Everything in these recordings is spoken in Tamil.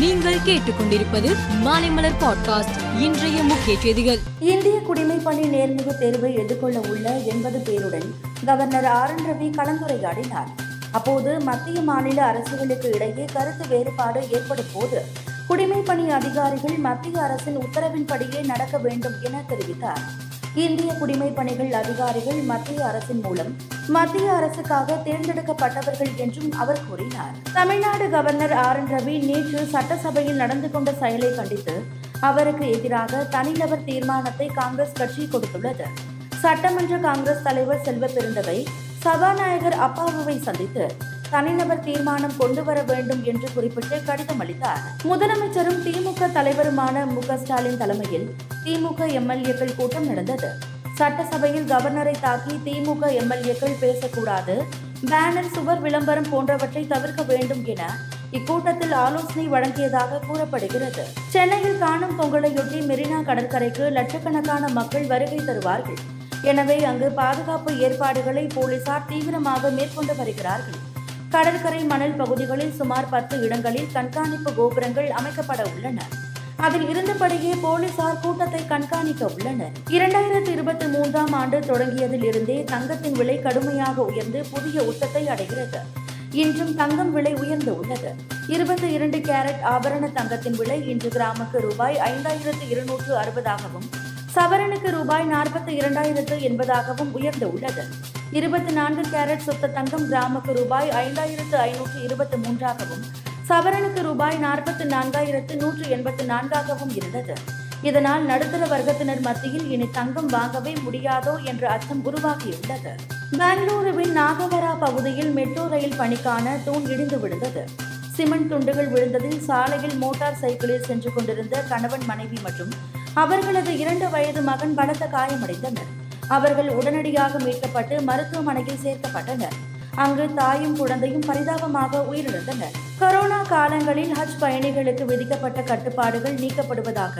நீங்கள் கேட்டுக்கொண்டிருப்பது மாலைமலர் பாட்காஸ்ட் இன்றைய முக்கிய செய்திகள். இந்திய குடிமை பணி நேர்முக தேர்வை எதிர்கொள்ள உள்ள எண்பது பேருடன் கவர்னர் ஆர் என் ரவி கலந்துரையாடினார். அப்போது மத்திய மாநில அரசுகளுக்கு இடையே கருத்து வேறுபாடு ஏற்படும் போது குடிமை பணி அதிகாரிகள் மத்திய அரசின் உத்தரவின்படியே நடக்க வேண்டும் என தெரிவித்தார். இந்திய குடிமை பணிகள் அதிகாரிகள் மத்திய அரசின் மூலம் மத்திய அரசுக்காக தேர்ந்தெடுக்கப்பட்டவர்கள் என்றும் அவர் கூறினார். Tamil Nadu governor R. N. Ravi நேற்று சட்டசபையில் நடந்து கொண்ட செயலை கண்டித்து அவருக்கு எதிராக தனிநபர் தீர்மானத்தை காங்கிரஸ் கட்சி கொடுத்துள்ளது. சட்டமன்ற காங்கிரஸ் தலைவர் செல்வ பெருந்தகை சபாநாயகர் அப்பாவுவை சந்தித்து தனிநபர் தீர்மானம் கொண்டு வர வேண்டும் என்று குறிப்பிட்டு கடிதம் அளித்தார். முதலமைச்சரும் திமுக தலைவருமான மு ஸ்டாலின் தலைமையில் திமுக எம்எல்ஏக்கள் கூட்டம் நடந்தது. சட்டசபையில் கவர்னரை தாக்கி திமுக எம்எல்ஏக்கள் பேசக்கூடாது பேனர் சுவர் விளம்பரம் போன்றவற்றை தவிர்க்க வேண்டும் என இக்கூட்டத்தில் ஆலோசனை வழங்கியதாக கூறப்படுகிறது. சென்னையில் காணும் பொங்கலையொட்டி மெரினா கடற்கரைக்கு லட்சக்கணக்கான மக்கள் வருகை தருவார்கள். எனவே அங்கு பாதுகாப்பு ஏற்பாடுகளை போலீசார் தீவிரமாக மேற்கொண்டு வருகிறார்கள். கடற்கரை மணல் பகுதிகளில் சுமார் பத்து இடங்களில் கண்காணிப்பு கோபுரங்கள் அமைக்கப்பட உள்ளன. அதில் இருந்தபடியே போலீசார் கூட்டத்தை கண்காணிக்க உள்ளனர். இரண்டாயிரத்தி இருபத்தி மூன்றாம் ஆண்டு தொடங்கியதில் இருந்தே தங்கத்தின் விலை கடுமையாக உயர்ந்து புதிய உச்சத்தை அடைகிறது. இன்றும் தங்கம் விலை உயர்ந்து உள்ளது. இருபத்தி இரண்டு கேரட் ஆபரண தங்கத்தின் விலை இன்று கிராமுக்கு ரூபாய் ஐந்தாயிரத்து இருநூற்று அறுபதாகவும் சவரனுக்கு ரூபாய் நாற்பத்தி இரண்டாயிரத்து எண்பதாகவும் உயர்ந்து உள்ளது. இருபத்தி நான்கு கேரட் சுத்த தங்கம் கிராமுக்கு ரூபாய் ஐந்தாயிரத்து ஐநூற்று இருபத்தி மூன்றாகவும் சவரனுக்கு ரூபாய் நாற்பத்தி நான்காயிரத்து நூற்று எண்பத்தி நான்காகவும் இருந்தது. இதனால் நடுத்தர வர்க்கத்தினர் மத்தியில் இனி தங்கம் வாங்கவே முடியாதோ என்ற அச்சம் உருவாகியுள்ளது. பெங்களூருவின் நாகவரா பகுதியில் மெட்ரோ ரயில் பணிக்கான தூண் இடிந்து விழுந்தது. சிமெண்ட் துண்டுகள் விழுந்ததில் சாலையில் மோட்டார் சைக்கிளில் சென்று கொண்டிருந்த கணவன் மனைவி மற்றும் அவர்களது இரண்டு வயது மகன் பலத்த காயமடைந்தனர். அவர்கள் உடனடியாக மீட்கப்பட்டு மருத்துவமனையில் சேர்க்கப்பட்டனர். அங்கு தாயும் குழந்தையும் பரிதாபமாக உயிரிழந்தனர். கொரோனா காலங்களில் ஹஜ் பயணிகளுக்கு விதிக்கப்பட்ட கட்டுப்பாடுகள் நீக்கப்படுவதாக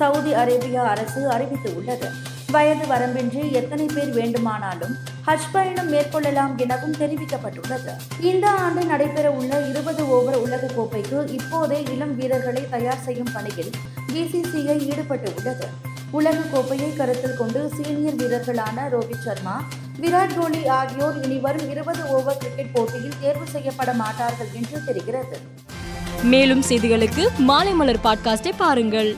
சவுதி அரேபியா அரசு அறிவித்துள்ளது. வயது வரம்பின்றி எத்தனை பேர் வேண்டுமானாலும் ஹஜ் பயணம் மேற்கொள்ளலாம் எனவும் தெரிவிக்கப்பட்டுள்ளது. இந்த ஆண்டு நடைபெற உள்ள இருபது ஓவர் உலக கோப்பைக்கு இப்போதே இளம் வீரர்களை தயார் செய்யும் பணியில் பிசிசிஐ ஈடுபட்டு உள்ளது உலக கோப்பையை கருத்தில் கொண்டு சீனியர் வீரர்களான ரோஹித் சர்மா விராட் கோலி ஆகியோர் இனி வரும் இருபது ஓவர் கிரிக்கெட் போட்டியில் தேர்வு செய்யப்பட மாட்டார்கள் என்று தெரிகிறது. மேலும் செய்திகளுக்கு மாலை மலர் பாட்காஸ்டை பாருங்கள்.